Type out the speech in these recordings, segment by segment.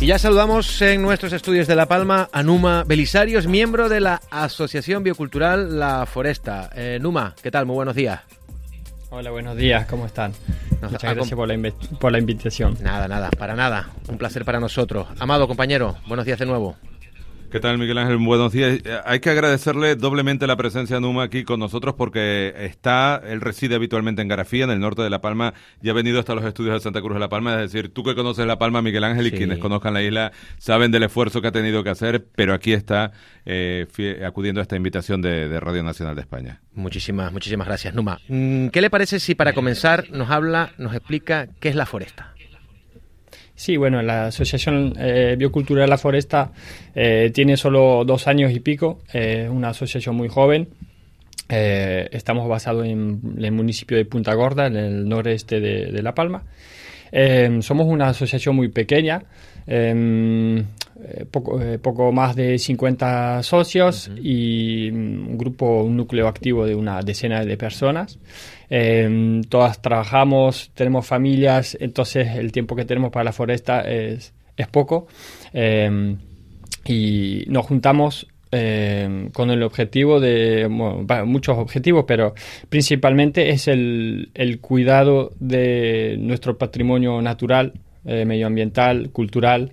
Y ya saludamos en nuestros estudios de La Palma a Numa Belisario, es miembro de la Asociación Biocultural La Foresta. Eh, Numa, ¿qué tal? Muy buenos días. Hola, buenos días, ¿cómo están? Muchas gracias por la, por la invitación. Nada, nada, para nada. Un placer para nosotros. Amado compañero, buenos días de nuevo. ¿Qué tal, Miguel Ángel? Buenos días. Eh, hay que agradecerle doblemente la presencia de Numa aquí con nosotros porque está, él reside habitualmente en Garafía, en el norte de La Palma, y ha venido hasta los estudios de Santa Cruz de La Palma. Es decir, tú que conoces La Palma, Miguel Ángel, y quienes conozcan la isla saben del esfuerzo que ha tenido que hacer, pero aquí está eh, acudiendo a esta invitación de, Radio Nacional de España. Muchísimas, muchísimas gracias, Numa. Mm, ¿Qué le parece si para comenzar nos habla, nos explica qué es la foresta? Sí, bueno, la Asociación eh, Biocultura de la Foresta eh, tiene solo dos años y pico, es una asociación muy joven. Eh, estamos basados en, el municipio de Punta Gorda, en el noreste de, La Palma. somos una asociación muy pequeña, poco, poco, más de 50 socios y un grupo, un núcleo activo de una decena de personas. Em, todas trabajamos, tenemos familias, entonces el tiempo que tenemos para la foresta es, es poco. Em, y nos juntamos con el objetivo de, muchos objetivos, pero principalmente es el, el cuidado de nuestro patrimonio natural, eh, medioambiental, cultural,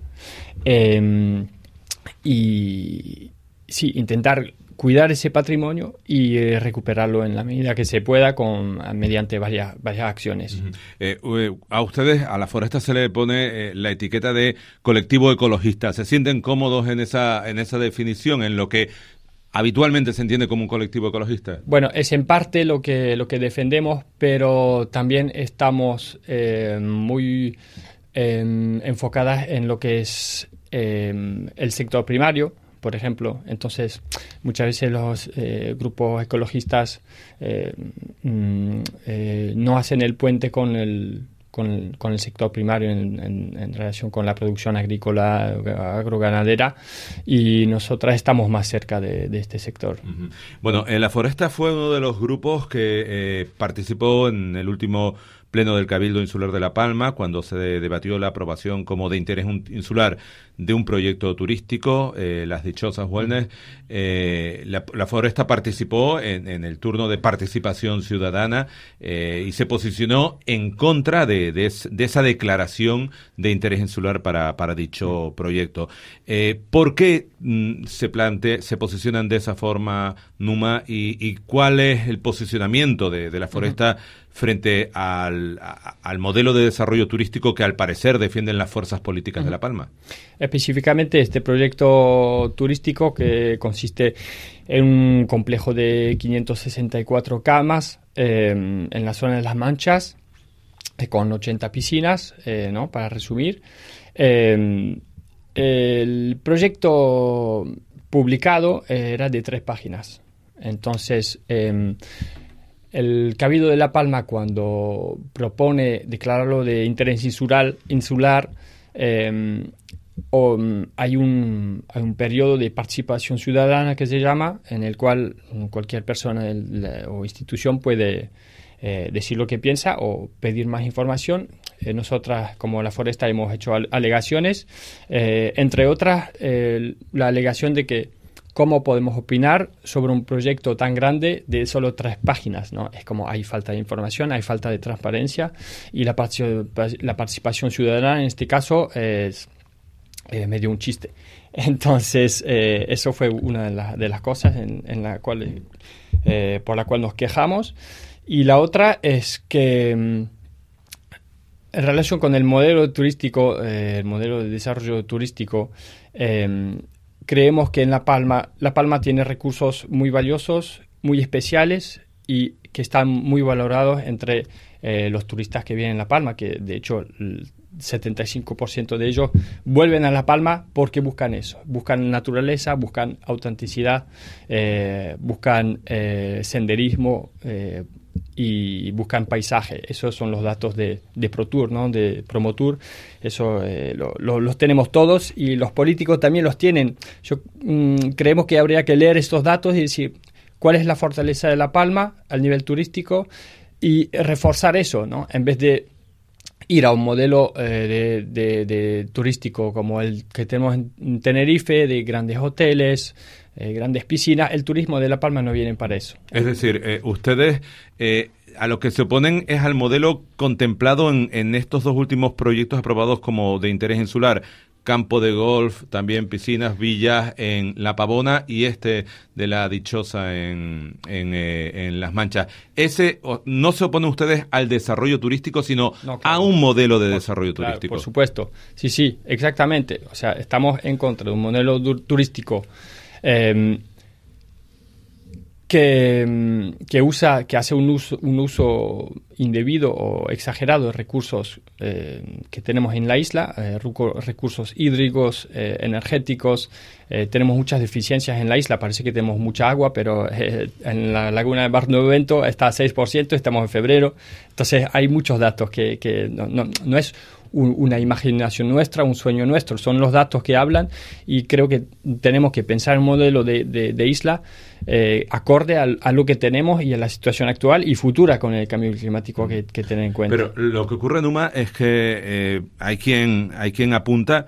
y sí, intentar cuidar ese patrimonio y eh, recuperarlo en la medida que se pueda con mediante varias, varias acciones. Eh, a ustedes, a la foresta se le pone eh, la etiqueta de colectivo ecologista. ¿Se sienten cómodos en esa, en esa definición, en lo que habitualmente se entiende como un colectivo ecologista? Bueno, es en parte lo que, lo que defendemos, pero también estamos muy enfocadas en lo que es el sector primario por ejemplo. Entonces, muchas veces los eh, grupos ecologistas eh, mm, eh, no hacen el puente con el, con el, sector primario en, relación con la producción agrícola, agroganadera, y nosotras estamos más cerca de, este sector. Bueno, La Foresta fue uno de los grupos que participó en el último pleno del Cabildo Insular de La Palma, cuando se debatió la aprobación como de interés insular de un proyecto turístico, eh, las dichosas wellness. Eh, la, Foresta participó en, el turno de participación ciudadana eh, y se posicionó en contra de, esa declaración de interés insular para, para dicho proyecto. ¿Por qué mm, se, plante, se posicionan de esa forma, Numa, y, cuál es el posicionamiento de, la Foresta? Frente al, al, modelo de desarrollo turístico que al parecer defienden las fuerzas políticas de La Palma. Específicamente este proyecto turístico que consiste en un complejo de 564 camas em, en la zona de Las Manchas, eh, con 80 piscinas, eh, ¿no? para resumir. Em, el proyecto publicado era de tres páginas. Entonces, em, el Cabildo de La Palma, cuando propone declararlo de interés insular, insular em, mm, hay, un, hay un periodo de participación ciudadana que se llama, en el cual cualquier persona o institución puede eh, decir lo que piensa o pedir más información. Eh, nosotras, como la Foresta, hemos hecho alegaciones, eh, entre otras, la alegación de que cómo podemos opinar sobre un proyecto tan grande de solo tres páginas, ¿no? Es como hay falta de información, hay falta de transparencia y la, la participación ciudadana en este caso es eh, medio un chiste. Entonces, eh, eso fue una de, las cosas en, la cual, eh, por la cual nos quejamos. Y la otra es que mm, en relación con el modelo turístico, el modelo de desarrollo turístico, creemos que en La Palma, La Palma tiene recursos muy valiosos, muy especiales y que están muy valorados entre eh, los turistas que vienen a La Palma, que de hecho el 75% de ellos vuelven a La Palma porque buscan eso, buscan naturaleza, buscan autenticidad, eh, buscan eh, senderismo, y buscan paisaje. Esos son los datos de, de ProTour, ¿no? de Promotour. Eso eh, los tenemos todos y los políticos también los tienen. Yo mm, creemos que habría que leer estos datos y decir cuál es la fortaleza de La Palma al nivel turístico y reforzar eso, ¿no? En vez de ir a un modelo eh, de, turístico como el que tenemos en Tenerife, de grandes hoteles, eh, grandes piscinas, el turismo de La Palma no viene para eso. Es decir, eh, ustedes a lo que se oponen es al modelo contemplado en, en, estos dos últimos proyectos aprobados como de interés insular, campo de golf, también piscinas, villas en La Pavona y este de la Dichosa en, en, eh, Las Manchas. Ese no se oponen ustedes al desarrollo turístico, sino a un modelo de desarrollo turístico. Por supuesto, sí, sí, exactamente. O sea, estamos en contra de un modelo turístico. Eh, que, mm, que, usa, que hace un uso, un uso indebido o exagerado de recursos eh, que tenemos en la isla, eh, recursos hídricos, eh, energéticos. tenemos muchas deficiencias en la isla, parece que tenemos mucha agua, pero en la laguna de Barnovento está a 6%, estamos en febrero. Entonces hay muchos datos que, que no, no, no es una imaginación nuestra, un sueño nuestro, son los datos que hablan y creo que tenemos que pensar un modelo de, de, isla eh, acorde a, lo que tenemos y a la situación actual y futura con el cambio climático que, que tener en cuenta. Pero lo que ocurre, Numa, es que eh, hay, quien, hay quien apunta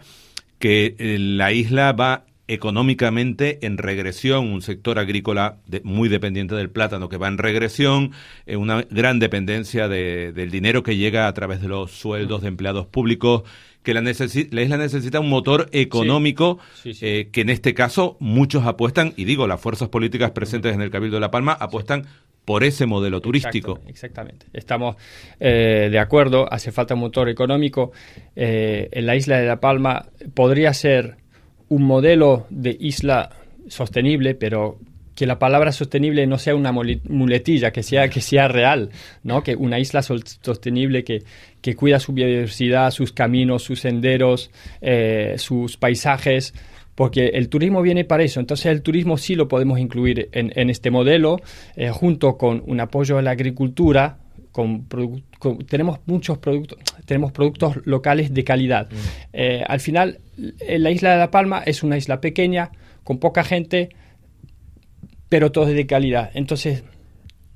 que eh, la isla va económicamente en regresión, un sector agrícola muy dependiente del plátano que va en regresión, eh, una gran dependencia del dinero que llega a través de los sueldos de empleados públicos, que la, la isla necesita un motor económico eh, que en este caso muchos apuestan, y digo, las fuerzas políticas presentes en el Cabildo de La Palma apuestan por ese modelo turístico. exactamente. Estamos eh, de acuerdo, hace falta un motor económico. en la isla de La Palma podría ser un modelo de isla sostenible, pero que la palabra sostenible no sea una muletilla, que sea, que sea real, ¿no? Que una isla sostenible que, que cuida su biodiversidad, sus caminos, sus senderos, eh, sus paisajes, porque el turismo viene para eso. Entonces el turismo sí lo podemos incluir en, este modelo, eh, junto con un apoyo a la agricultura, con, tenemos muchos productos, tenemos productos locales de calidad. Mm. Eh, al final, la isla de La Palma es una isla pequeña, con poca gente, pero todo es de calidad. Entonces,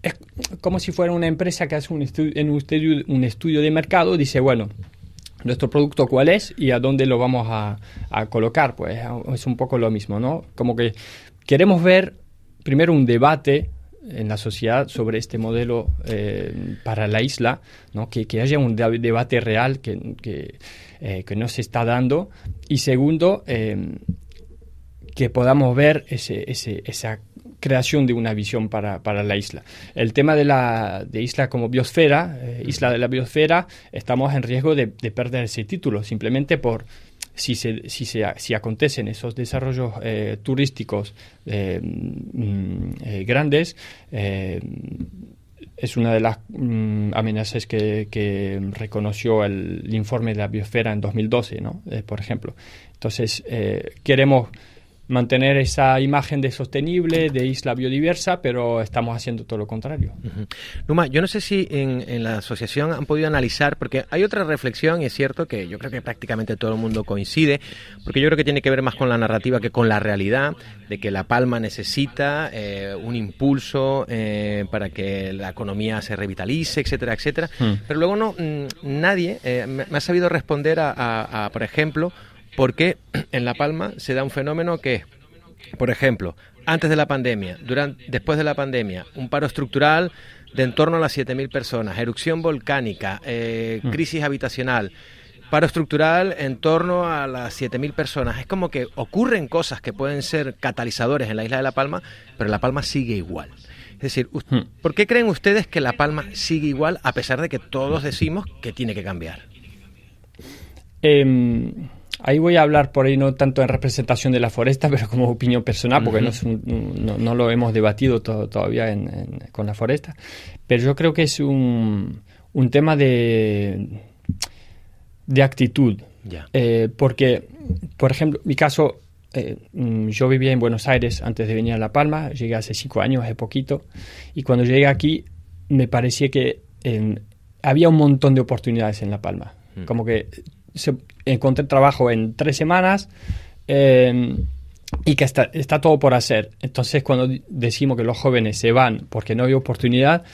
es como si fuera una empresa que hace un estudio, en un estudio, un estudio de mercado, dice, bueno, nuestro producto cuál es y a dónde lo vamos a, a, colocar. Pues es un poco lo mismo, ¿no? Como que queremos ver primero un debate en la sociedad sobre este modelo eh, para la isla, ¿no? que, haya un debate real que, que, eh, que, no se está dando. Y segundo, eh, que podamos ver ese, ese, esa creación de una visión para, para, la isla. El tema de la de isla como biosfera, isla de la biosfera, estamos en riesgo de, de perder ese título, simplemente por si, se, si, se, si acontecen esos desarrollos eh, turísticos eh, mm, eh, grandes, es una de las mm, amenazas que, que, reconoció el, informe de la biosfera en 2012, ¿no? por ejemplo. Entonces, queremos mantener esa imagen de sostenible, de isla biodiversa, pero estamos haciendo todo lo contrario. Numa, yo no sé si en, la asociación han podido analizar, porque hay otra reflexión, y es cierto que yo creo que prácticamente todo el mundo coincide, porque yo creo que tiene que ver más con la narrativa que con la realidad, de que La Palma necesita eh, un impulso eh, para que la economía se revitalice, etcétera, etcétera. Hmm. Pero luego no mm, nadie eh, me, ha sabido responder a, a por ejemplo, porque en La Palma se da un fenómeno que, por ejemplo, antes de la pandemia, durante, después de la pandemia, un paro estructural de en torno a las 7.000 personas, erupción volcánica, eh, mm. crisis habitacional, paro estructural en torno a las 7.000 personas. Es como que ocurren cosas que pueden ser catalizadores en la isla de La Palma, pero La Palma sigue igual. Es decir, mm. ¿por qué creen ustedes que La Palma sigue igual a pesar de que todos decimos que tiene que cambiar? Eh Ahí voy a hablar por ahí no tanto en representación de la foresta, pero como opinión personal, porque no, no, lo hemos debatido todavía con la foresta. Pero yo creo que es un, un tema de, de actitud. Eh, porque, por ejemplo, mi caso, eh, mm, yo vivía en Buenos Aires antes de venir a La Palma, llegué hace cinco años, hace poquito, y cuando llegué aquí me parecía que había un montón de oportunidades en La Palma. Mm. Como que encontré trabajo en tres semanas em, y que está, todo por hacer. Entonces, cuando decimos que los jóvenes se van porque no hay oportunidad,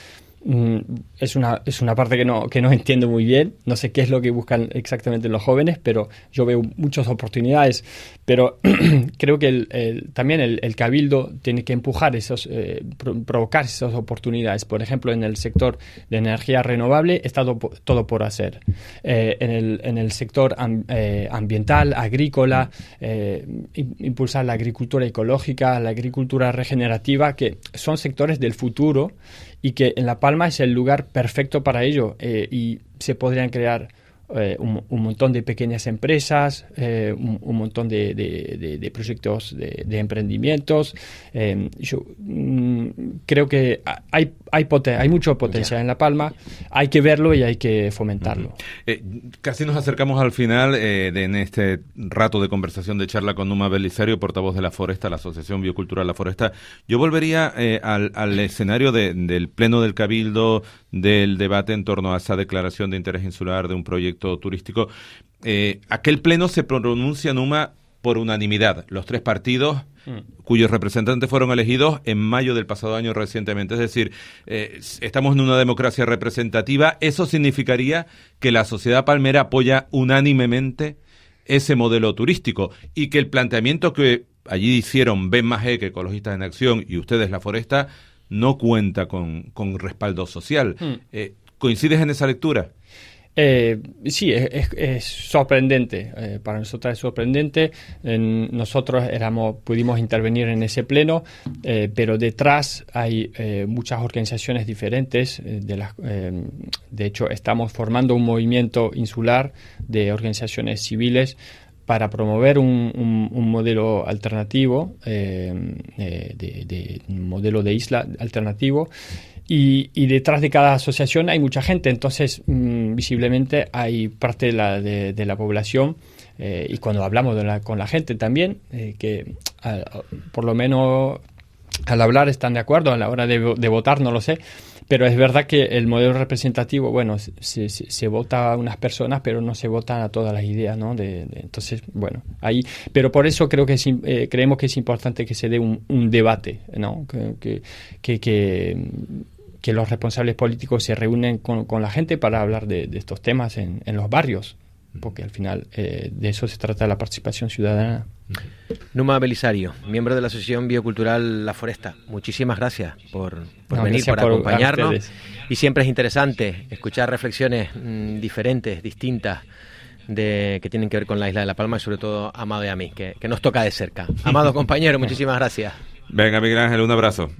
es una, es una parte que no, que no entiendo muy bien. No sé qué es lo que buscan exactamente los jóvenes, pero yo veo muchas oportunidades. Pero creo que el, también el, cabildo tiene que empujar esos, eh, provocar esas oportunidades. Por ejemplo, en el sector de energía renovable está todo, por hacer. Eh, en, el, en el sector eh, ambiental, agrícola, impulsar la agricultura ecológica, la agricultura regenerativa, que son sectores del futuro y que en La Palma es el lugar perfecto para ello eh, y se podrían crear eh, un, montón de pequeñas empresas, eh, un, montón de, proyectos de, emprendimientos. yo mm, creo que hay, hay, hay mucho potencial en La Palma, hay que verlo y hay que fomentarlo. casi nos acercamos al final de, en este rato de conversación de charla con Numa Belisario, portavoz de la Foresta, la Asociación Biocultural La Foresta. Yo volvería al, al, escenario del Pleno del Cabildo, del debate en torno a esa declaración de interés insular de un proyecto turístico. Eh, aquel pleno se pronuncia, Numa, por unanimidad. Los tres partidos mm. cuyos representantes fueron elegidos en mayo del pasado año recientemente. Es decir, eh, estamos en una democracia representativa. Eso significaría que la sociedad palmera apoya unánimemente ese modelo turístico y que el planteamiento que allí hicieron Ben Majé, que Ecologistas en Acción, y ustedes, La Foresta, no cuenta con, respaldo social. Mm. Eh, ¿Coincides en esa lectura? Eh, sí, es, sorprendente. Eh, para nosotros es sorprendente. nosotros éramos, pudimos intervenir en ese pleno, eh, pero detrás hay muchas organizaciones diferentes. de, las, de hecho, estamos formando un movimiento insular de organizaciones civiles para promover un, modelo alternativo, de, un modelo de isla alternativo y, detrás de cada asociación hay mucha gente, entonces mm, visiblemente hay parte de la, de, la población eh, y cuando hablamos con la gente también, eh, que por lo menos al hablar están de acuerdo, a la hora de, votar no lo sé, pero es verdad que el modelo representativo, bueno, se, se, vota a unas personas, pero no se votan a todas las ideas, ¿no? De, entonces, bueno, ahí, pero por eso creo que eh, creemos que es importante que se dé un, debate, ¿no? que que los responsables políticos se reúnen con, con la gente para hablar de, estos temas en, en, los barrios, porque al final eh, de eso se trata la participación ciudadana. Numa Belisario, miembro de la Asociación Biocultural La Foresta, muchísimas gracias por, por venir, por, acompañarnos. Y siempre es interesante escuchar reflexiones mm, diferentes, distintas, de, que tienen que ver con la isla de La Palma y sobre todo Amado y a mí, que, que nos toca de cerca. Amado compañero, muchísimas gracias. Venga, Miguel Ángel, un abrazo.